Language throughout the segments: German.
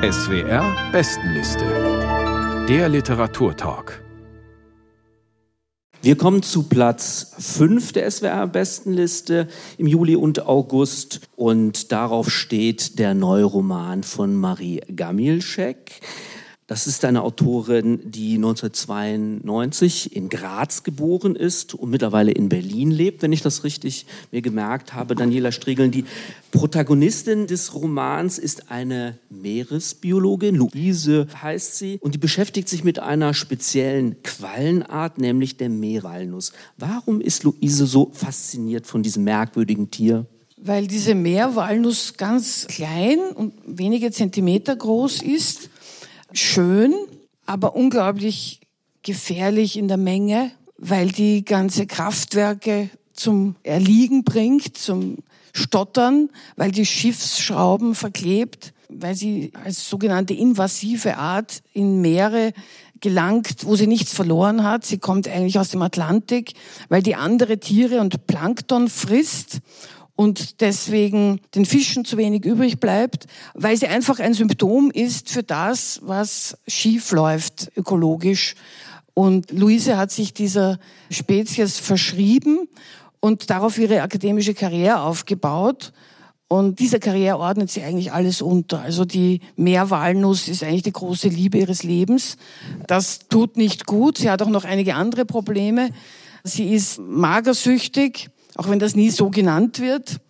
SWR Bestenliste. Der Literaturtalk. Wir kommen zu Platz 5 der SWR-Bestenliste im Juli und August und darauf steht der Neuroman von Marie Gamilschek. Das ist eine Autorin, die 1992 in Graz geboren ist und mittlerweile in Berlin lebt, wenn ich das richtig mir gemerkt habe. Daniela Striegeln, die Protagonistin des Romans ist eine Meeresbiologin, Luise heißt sie, und die beschäftigt sich mit einer speziellen Quallenart, nämlich der Meerwalnuss. Warum ist Luise so fasziniert von diesem merkwürdigen Tier? Weil diese Meerwalnuss ganz klein und wenige Zentimeter groß ist schön, aber unglaublich gefährlich in der Menge, weil die ganze Kraftwerke zum Erliegen bringt, zum Stottern, weil die Schiffsschrauben verklebt, weil sie als sogenannte invasive Art in Meere gelangt, wo sie nichts verloren hat. Sie kommt eigentlich aus dem Atlantik, weil die andere Tiere und Plankton frisst und deswegen den Fischen zu wenig übrig bleibt, weil sie einfach ein Symptom ist für das, was schief läuft ökologisch. Und Luise hat sich dieser Spezies verschrieben und darauf ihre akademische Karriere aufgebaut. Und dieser Karriere ordnet sie eigentlich alles unter. Also die Meerwalnuss ist eigentlich die große Liebe ihres Lebens. Das tut nicht gut. Sie hat auch noch einige andere Probleme. Sie ist magersüchtig auch wenn das nie so genannt wird.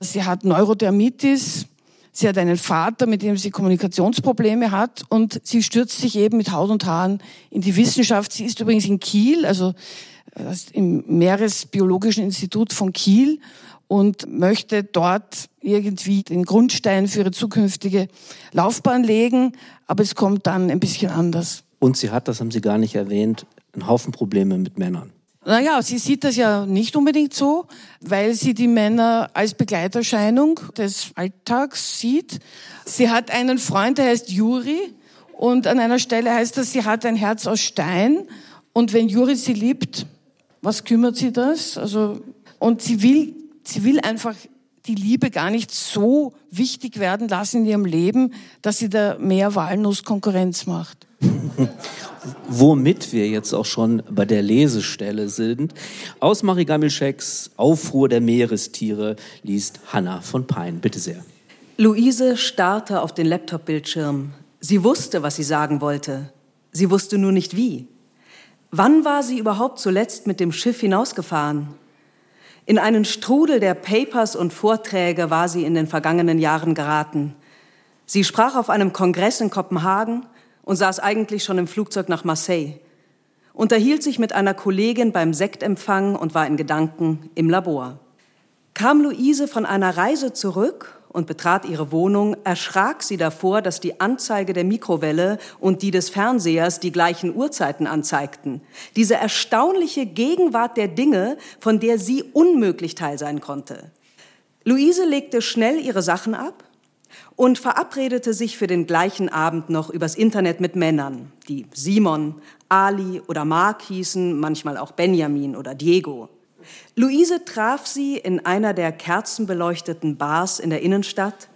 Sie hat Neurodermitis. Sie hat einen Vater, mit dem sie Kommunikationsprobleme hat und sie stürzt sich eben mit Haut und Haaren in die Wissenschaft. Sie ist übrigens in Kiel, also im Meeresbiologischen Institut von Kiel und möchte dort irgendwie den Grundstein für ihre zukünftige Laufbahn legen, aber es kommt dann ein bisschen anders. Und sie hat, das haben Sie gar nicht erwähnt, einen Haufen Probleme mit Männern. Naja, sie sieht das ja nicht unbedingt so, weil sie die Männer als Begleiterscheinung des Alltags sieht. Sie hat einen Freund, der heißt Juri und an einer Stelle heißt das, sie hat ein Herz aus Stein und wenn Juri sie liebt, was kümmert sie das? Also, und sie will, sie will einfach die Liebe gar nicht so wichtig werden lassen in ihrem Leben, dass sie da mehr Walnuss Konkurrenz macht. womit wir jetzt auch schon bei der Lesestelle sind. Aus Marie Gamilscheks Aufruhr der Meerestiere liest Hanna von Pein. Bitte sehr. Luise starrte auf den Laptop-Bildschirm. Sie wusste, was sie sagen wollte. Sie wusste nur nicht wie. Wann war sie überhaupt zuletzt mit dem Schiff hinausgefahren? In einen Strudel der Papers und Vorträge war sie in den vergangenen Jahren geraten. Sie sprach auf einem Kongress in Kopenhagen, und saß eigentlich schon im Flugzeug nach Marseille, unterhielt sich mit einer Kollegin beim Sektempfang und war in Gedanken im Labor. Kam Luise von einer Reise zurück und betrat ihre Wohnung, erschrak sie davor, dass die Anzeige der Mikrowelle und die des Fernsehers die gleichen Uhrzeiten anzeigten. Diese erstaunliche Gegenwart der Dinge, von der sie unmöglich teil sein konnte. Luise legte schnell ihre Sachen ab, und verabredete sich für den gleichen Abend noch übers Internet mit Männern, die Simon, Ali oder Mark hießen, manchmal auch Benjamin oder Diego. Luise traf sie in einer der kerzenbeleuchteten Bars in der Innenstadt,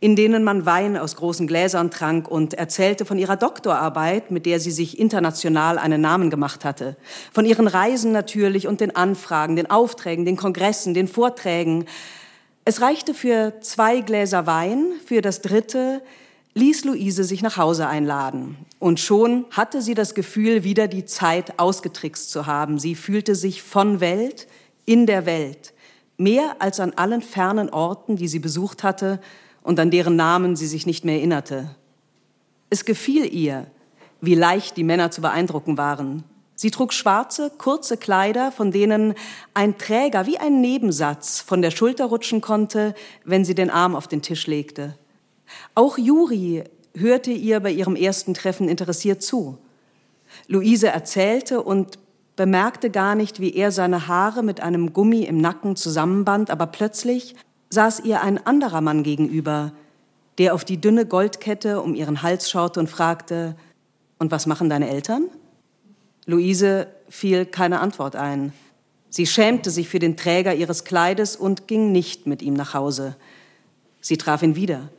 in denen man Wein aus großen Gläsern trank und erzählte von ihrer Doktorarbeit, mit der sie sich international einen Namen gemacht hatte. Von ihren Reisen natürlich und den Anfragen, den Aufträgen, den Kongressen, den Vorträgen, es reichte für zwei Gläser Wein, für das dritte ließ Luise sich nach Hause einladen. Und schon hatte sie das Gefühl, wieder die Zeit ausgetrickst zu haben. Sie fühlte sich von Welt in der Welt, mehr als an allen fernen Orten, die sie besucht hatte und an deren Namen sie sich nicht mehr erinnerte. Es gefiel ihr, wie leicht die Männer zu beeindrucken waren, Sie trug schwarze, kurze Kleider, von denen ein Träger wie ein Nebensatz von der Schulter rutschen konnte, wenn sie den Arm auf den Tisch legte. Auch Juri hörte ihr bei ihrem ersten Treffen interessiert zu. Luise erzählte und bemerkte gar nicht, wie er seine Haare mit einem Gummi im Nacken zusammenband, aber plötzlich saß ihr ein anderer Mann gegenüber, der auf die dünne Goldkette um ihren Hals schaute und fragte, und was machen deine Eltern? Luise fiel keine Antwort ein. Sie schämte sich für den Träger ihres Kleides und ging nicht mit ihm nach Hause. Sie traf ihn wieder.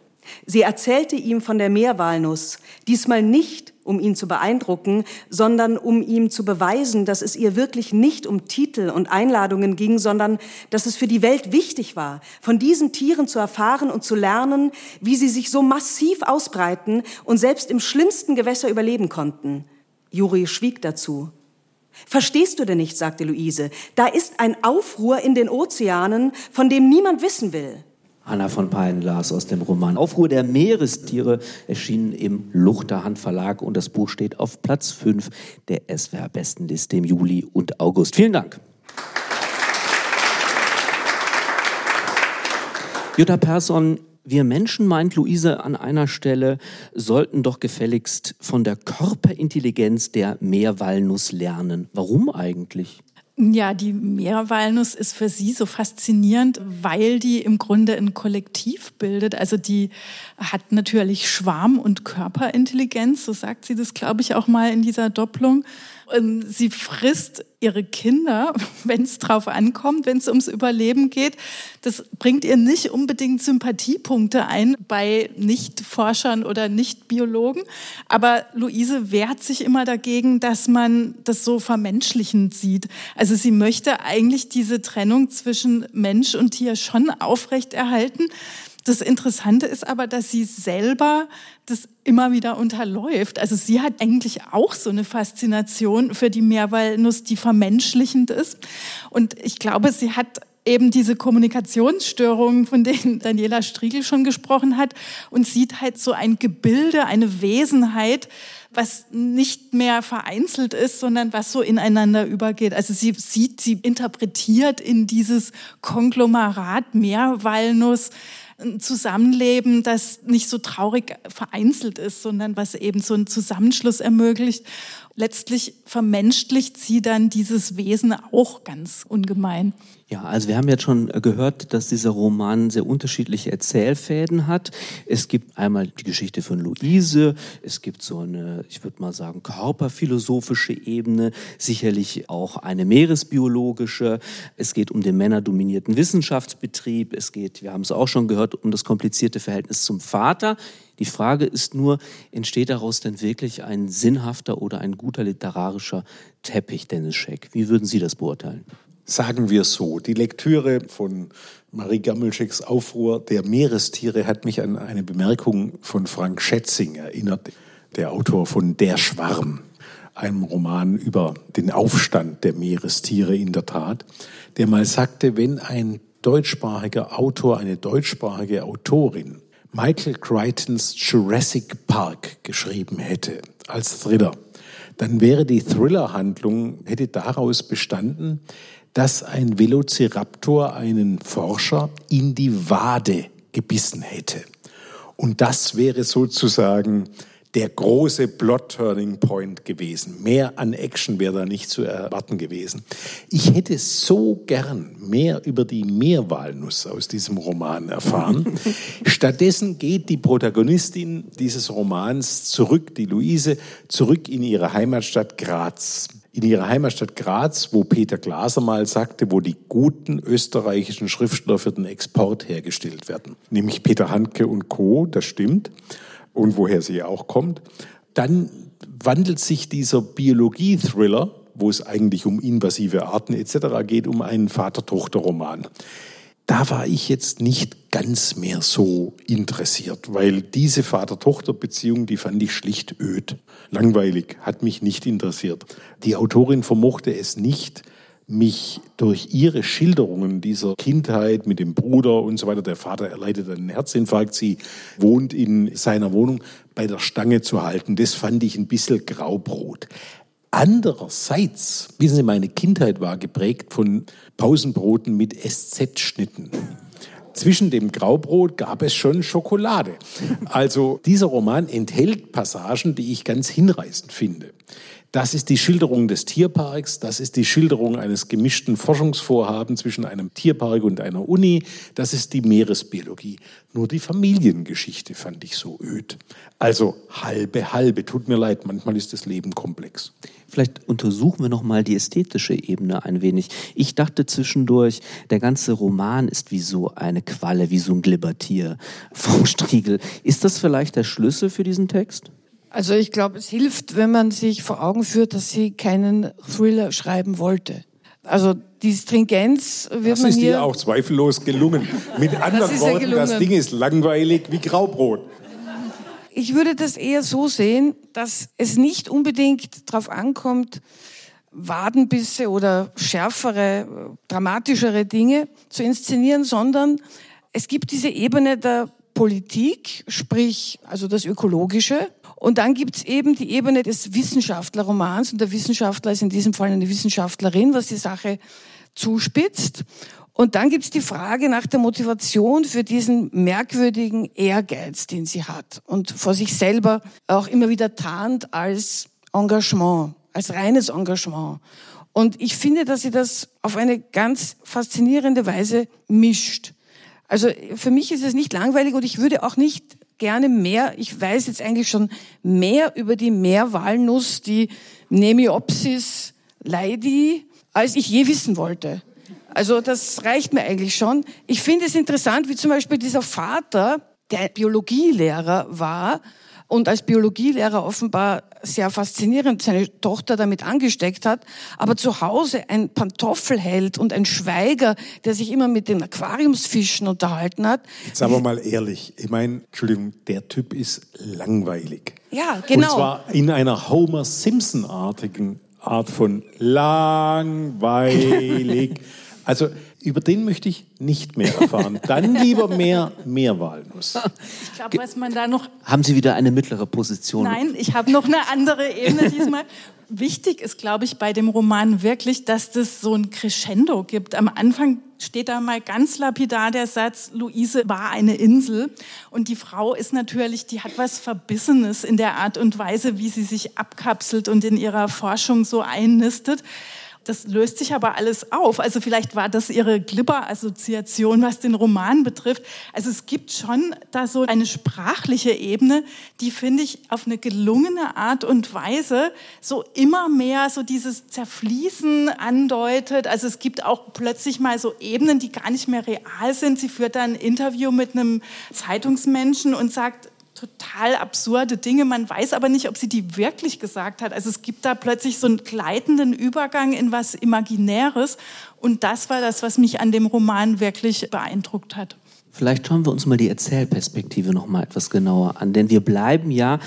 Sie erzählte ihm von der Meerwalnuss, diesmal nicht, um ihn zu beeindrucken, sondern um ihm zu beweisen, dass es ihr wirklich nicht um Titel und Einladungen ging, sondern dass es für die Welt wichtig war, von diesen Tieren zu erfahren und zu lernen, wie sie sich so massiv ausbreiten und selbst im schlimmsten Gewässer überleben konnten. Juri schwieg dazu. Verstehst du denn nicht, sagte Luise, da ist ein Aufruhr in den Ozeanen, von dem niemand wissen will. Anna von Pein las aus dem Roman Aufruhr der Meerestiere, erschienen im Luchterhand Verlag und das Buch steht auf Platz 5 der SWR Bestenliste im Juli und August. Vielen Dank. Jutta Persson, wir Menschen, meint Luise an einer Stelle, sollten doch gefälligst von der Körperintelligenz der Meerwalnuss lernen. Warum eigentlich? Ja, die Meerwalnuss ist für sie so faszinierend, weil die im Grunde ein Kollektiv bildet. Also die hat natürlich Schwarm- und Körperintelligenz, so sagt sie das, glaube ich, auch mal in dieser Doppelung. Ähm, sie frisst ihre Kinder, wenn es drauf ankommt, wenn es ums Überleben geht. Das bringt ihr nicht unbedingt Sympathiepunkte ein bei Nicht-Forschern oder Nicht-Biologen. Aber Luise wehrt sich immer dagegen, dass man das so vermenschlichend sieht. Also sie möchte eigentlich diese Trennung zwischen Mensch und Tier schon aufrechterhalten. Das Interessante ist aber, dass sie selber das immer wieder unterläuft. Also sie hat eigentlich auch so eine Faszination für die Meerwalnuss, die vermenschlichend ist. Und ich glaube, sie hat eben diese Kommunikationsstörungen, von denen Daniela Striegel schon gesprochen hat, und sieht halt so ein Gebilde, eine Wesenheit, was nicht mehr vereinzelt ist, sondern was so ineinander übergeht. Also sie sieht, sie interpretiert in dieses Konglomerat Meerwalnuss ein Zusammenleben, das nicht so traurig vereinzelt ist, sondern was eben so einen Zusammenschluss ermöglicht. Letztlich vermenschlicht sie dann dieses Wesen auch ganz ungemein. Ja, also wir haben jetzt schon gehört, dass dieser Roman sehr unterschiedliche Erzählfäden hat. Es gibt einmal die Geschichte von Luise, es gibt so eine, ich würde mal sagen, körperphilosophische Ebene, sicherlich auch eine meeresbiologische. Es geht um den männerdominierten Wissenschaftsbetrieb, es geht, wir haben es auch schon gehört, um das komplizierte Verhältnis zum Vater. Die Frage ist nur, entsteht daraus denn wirklich ein sinnhafter oder ein guter literarischer Teppich, Dennis Scheck? Wie würden Sie das beurteilen? Sagen wir so, die Lektüre von Marie Gammelschecks Aufruhr der Meerestiere hat mich an eine Bemerkung von Frank Schätzing erinnert, der Autor von Der Schwarm, einem Roman über den Aufstand der Meerestiere in der Tat, der mal sagte, wenn ein deutschsprachiger Autor, eine deutschsprachige Autorin Michael Crichtons Jurassic Park geschrieben hätte als Thriller, dann wäre die Thriller-Handlung, hätte daraus bestanden, dass ein Velociraptor einen Forscher in die Wade gebissen hätte. Und das wäre sozusagen der große Plot-Turning-Point gewesen. Mehr an Action wäre da nicht zu erwarten gewesen. Ich hätte so gern mehr über die Meerwalnuss aus diesem Roman erfahren. Stattdessen geht die Protagonistin dieses Romans zurück, die Luise, zurück in ihre Heimatstadt Graz in ihrer Heimatstadt Graz, wo Peter Glaser mal sagte, wo die guten österreichischen Schriftsteller für den Export hergestellt werden. Nämlich Peter Handke und Co., das stimmt. Und woher sie auch kommt. Dann wandelt sich dieser Biologie-Thriller, wo es eigentlich um invasive Arten etc. geht, um einen Vater-Tochter-Roman da war ich jetzt nicht ganz mehr so interessiert, weil diese Vater-Tochter-Beziehung, die fand ich schlicht öd. Langweilig, hat mich nicht interessiert. Die Autorin vermochte es nicht, mich durch ihre Schilderungen dieser Kindheit mit dem Bruder und so weiter, der Vater erleidet einen Herzinfarkt, sie wohnt in seiner Wohnung, bei der Stange zu halten. Das fand ich ein bisschen Graubrot. Andererseits, wissen Sie, meine Kindheit war geprägt von Pausenbroten mit SZ-Schnitten. Zwischen dem Graubrot gab es schon Schokolade. Also dieser Roman enthält Passagen, die ich ganz hinreißend finde. Das ist die Schilderung des Tierparks, das ist die Schilderung eines gemischten Forschungsvorhabens zwischen einem Tierpark und einer Uni, das ist die Meeresbiologie. Nur die Familiengeschichte fand ich so öd. Also halbe, halbe. Tut mir leid, manchmal ist das Leben komplex. Vielleicht untersuchen wir noch mal die ästhetische Ebene ein wenig. Ich dachte zwischendurch, der ganze Roman ist wie so eine Qualle, wie so ein Glibbertier. Frau Striegel, ist das vielleicht der Schlüssel für diesen Text? Also ich glaube, es hilft, wenn man sich vor Augen führt, dass sie keinen Thriller schreiben wollte. Also die Stringenz wird das man ist hier... dir auch zweifellos gelungen. Mit anderen ist Worten, das. Ding ist langweilig wie Graubrot. Ich würde das eher so sehen, dass es nicht unbedingt darauf ankommt, Wadenbisse oder schärfere, dramatischere Dinge zu inszenieren, sondern es gibt diese Ebene der Politik, sprich also das Ökologische. Und dann gibt es eben die Ebene des Wissenschaftlerromans. Und der Wissenschaftler ist in diesem Fall eine Wissenschaftlerin, was die Sache zuspitzt. Und dann gibt es die Frage nach der Motivation für diesen merkwürdigen Ehrgeiz, den sie hat und vor sich selber auch immer wieder tarnt als Engagement, als reines Engagement. Und ich finde, dass sie das auf eine ganz faszinierende Weise mischt. Also für mich ist es nicht langweilig und ich würde auch nicht gerne mehr, ich weiß jetzt eigentlich schon mehr über die Meerwalnuss, die Nemiopsis leidi, als ich je wissen wollte. Also das reicht mir eigentlich schon. Ich finde es interessant, wie zum Beispiel dieser Vater, der Biologielehrer war und als Biologielehrer offenbar sehr faszinierend seine Tochter damit angesteckt hat, aber zu Hause ein Pantoffelheld und ein Schweiger, der sich immer mit den Aquariumsfischen unterhalten hat. Jetzt aber mal ehrlich, ich meine, Entschuldigung, der Typ ist langweilig. Ja, genau. Und zwar in einer Homer Simpson-artigen Art von langweilig. Also über den möchte ich nicht mehr erfahren. Dann lieber mehr Meerwalnuss. Ich glaube, was man da noch Haben Sie wieder eine mittlere Position? Nein, ich habe noch eine andere Ebene diesmal. Wichtig ist, glaube ich, bei dem Roman wirklich, dass das so ein Crescendo gibt. Am Anfang steht da mal ganz lapidar der Satz, Luise war eine Insel. Und die Frau ist natürlich, die hat was Verbissenes in der Art und Weise, wie sie sich abkapselt und in ihrer Forschung so einnistet. Das löst sich aber alles auf. Also vielleicht war das ihre Glibber-Assoziation, was den Roman betrifft. Also es gibt schon da so eine sprachliche Ebene, die finde ich auf eine gelungene Art und Weise so immer mehr so dieses Zerfließen andeutet. Also es gibt auch plötzlich mal so Ebenen, die gar nicht mehr real sind. Sie führt da ein Interview mit einem Zeitungsmenschen und sagt, total absurde Dinge. Man weiß aber nicht, ob sie die wirklich gesagt hat. Also es gibt da plötzlich so einen gleitenden Übergang in was Imaginäres. Und das war das, was mich an dem Roman wirklich beeindruckt hat. Vielleicht schauen wir uns mal die Erzählperspektive noch mal etwas genauer an, denn wir bleiben ja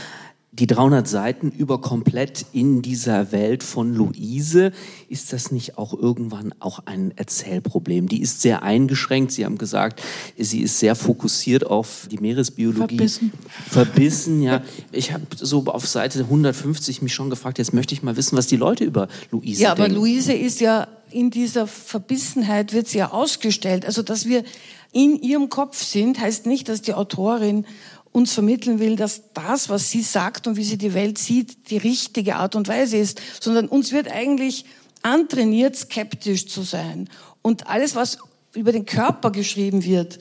die 300 Seiten über komplett in dieser Welt von Luise. Ist das nicht auch irgendwann auch ein Erzählproblem? Die ist sehr eingeschränkt. Sie haben gesagt, sie ist sehr fokussiert auf die Meeresbiologie. Verbissen. Verbissen, ja. Ich habe so auf Seite 150 mich schon gefragt, jetzt möchte ich mal wissen, was die Leute über Luise Ja, aber denken. Luise ist ja in dieser Verbissenheit wird sie ja ausgestellt. Also, dass wir in ihrem Kopf sind, heißt nicht, dass die Autorin uns vermitteln will, dass das, was sie sagt und wie sie die Welt sieht, die richtige Art und Weise ist, sondern uns wird eigentlich antrainiert, skeptisch zu sein. Und alles, was über den Körper geschrieben wird,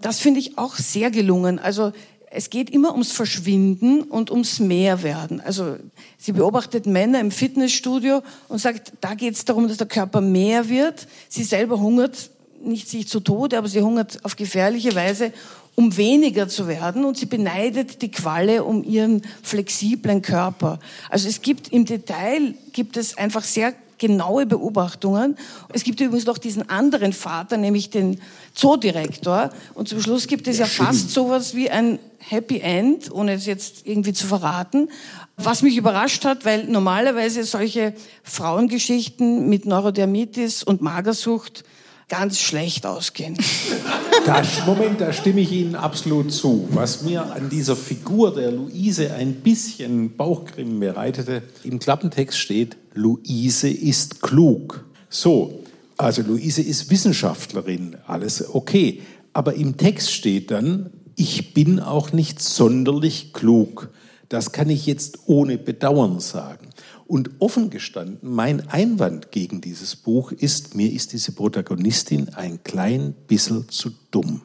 das finde ich auch sehr gelungen. Also es geht immer ums Verschwinden und ums Mehrwerden. Also sie beobachtet Männer im Fitnessstudio und sagt, da geht es darum, dass der Körper mehr wird. Sie selber hungert nicht sich zu Tode, aber sie hungert auf gefährliche Weise, um weniger zu werden und sie beneidet die Qualle um ihren flexiblen Körper. Also es gibt im Detail, gibt es einfach sehr genaue Beobachtungen. Es gibt übrigens noch diesen anderen Vater, nämlich den Zoodirektor. Und zum Schluss gibt es ja, fast sowas wie ein Happy End, ohne es jetzt irgendwie zu verraten. Was mich überrascht hat, weil normalerweise solche Frauengeschichten mit Neurodermitis und Magersucht ganz schlecht ausgehen. Da, Moment, da stimme ich Ihnen absolut zu. Was mir an dieser Figur der Luise ein bisschen Bauchgrimmen bereitete, im Klappentext steht, Luise ist klug. So, also Luise ist Wissenschaftlerin, alles okay. Aber im Text steht dann, ich bin auch nicht sonderlich klug. Das kann ich jetzt ohne Bedauern sagen. Und offen gestanden, mein Einwand gegen dieses Buch ist, mir ist diese Protagonistin ein klein bisschen zu dumm.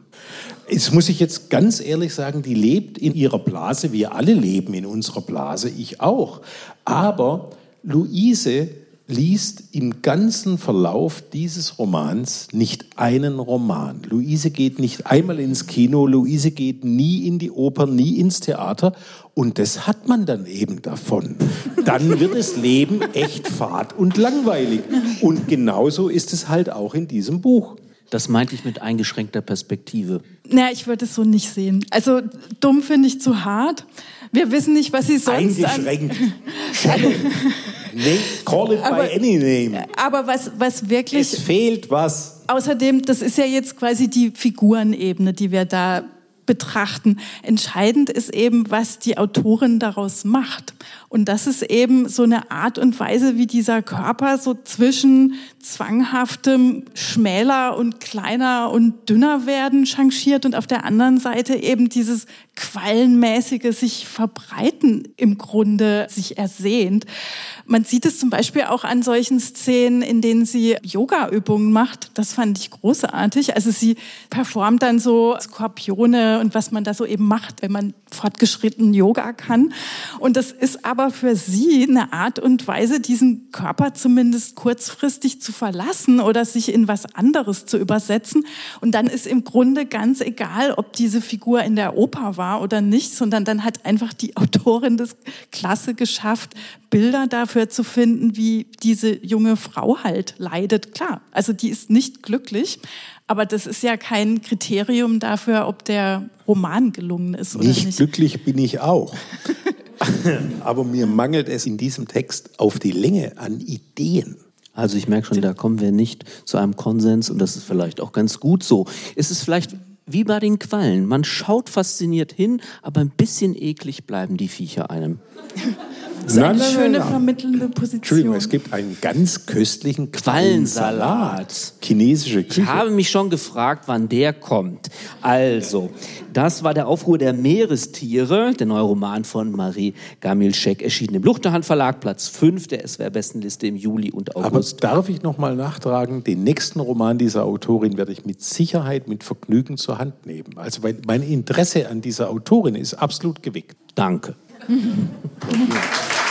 Jetzt muss ich jetzt ganz ehrlich sagen, die lebt in ihrer Blase, wir alle leben in unserer Blase, ich auch. Aber Luise liest im ganzen Verlauf dieses Romans nicht einen Roman. Luise geht nicht einmal ins Kino, Luise geht nie in die Oper, nie ins Theater und das hat man dann eben davon. Dann wird das Leben echt fad und langweilig. Und genauso ist es halt auch in diesem Buch. Das meinte ich mit eingeschränkter Perspektive. Naja, ich würde es so nicht sehen. Also dumm finde ich zu hart. Wir wissen nicht, was sie sonst Eingeschränkt. nee, call it Aber- by any name. Aber was, was wirklich Es fehlt was. Außerdem, das ist ja jetzt quasi die Figurenebene, die wir da betrachten. Entscheidend ist eben, was die Autorin daraus macht. Und das ist eben so eine Art und Weise, wie dieser Körper so zwischen zwanghaftem schmäler und kleiner und dünner werden changiert und auf der anderen Seite eben dieses quallenmäßige sich verbreiten im Grunde sich ersehnt. Man sieht es zum Beispiel auch an solchen Szenen, in denen sie Yoga-Übungen macht. Das fand ich großartig. Also sie performt dann so Skorpione und was man da so eben macht, wenn man fortgeschritten Yoga kann. Und das ist aber für sie eine Art und Weise, diesen Körper zumindest kurzfristig zu verlassen oder sich in was anderes zu übersetzen. Und dann ist im Grunde ganz egal, ob diese Figur in der Oper war oder nicht, sondern dann hat einfach die Autorin das klasse geschafft, Bilder dafür zu finden, wie diese junge Frau halt leidet. Klar, also die ist nicht glücklich, aber das ist ja kein Kriterium dafür, ob der Roman gelungen ist oder Nicht nicht. glücklich bin ich auch. Aber mir mangelt es in diesem Text auf die Länge an Ideen. Also ich merke schon, da kommen wir nicht zu einem Konsens und das ist vielleicht auch ganz gut so. Es ist vielleicht wie bei den Quallen. Man schaut fasziniert hin, aber ein bisschen eklig bleiben die Viecher einem. Das ist eine Na, na, schöne na. vermittelnde Position. Entschuldigung, es gibt einen ganz köstlichen Quallensalat. Chinesische Küche. Ich habe mich schon gefragt, wann der kommt. Also, das war der Aufruhr der Meerestiere, der neue Roman von Marie Gamilschek, erschienen im Luchterhand Verlag, Platz 5 der SWR-Bestenliste im Juli und Aber August. darf ich noch mal nachtragen, den nächsten Roman dieser Autorin werde ich mit Sicherheit, mit Vergnügen zur Hand nehmen. Also weil mein Interesse an dieser Autorin ist absolut geweckt. Danke. Thank you.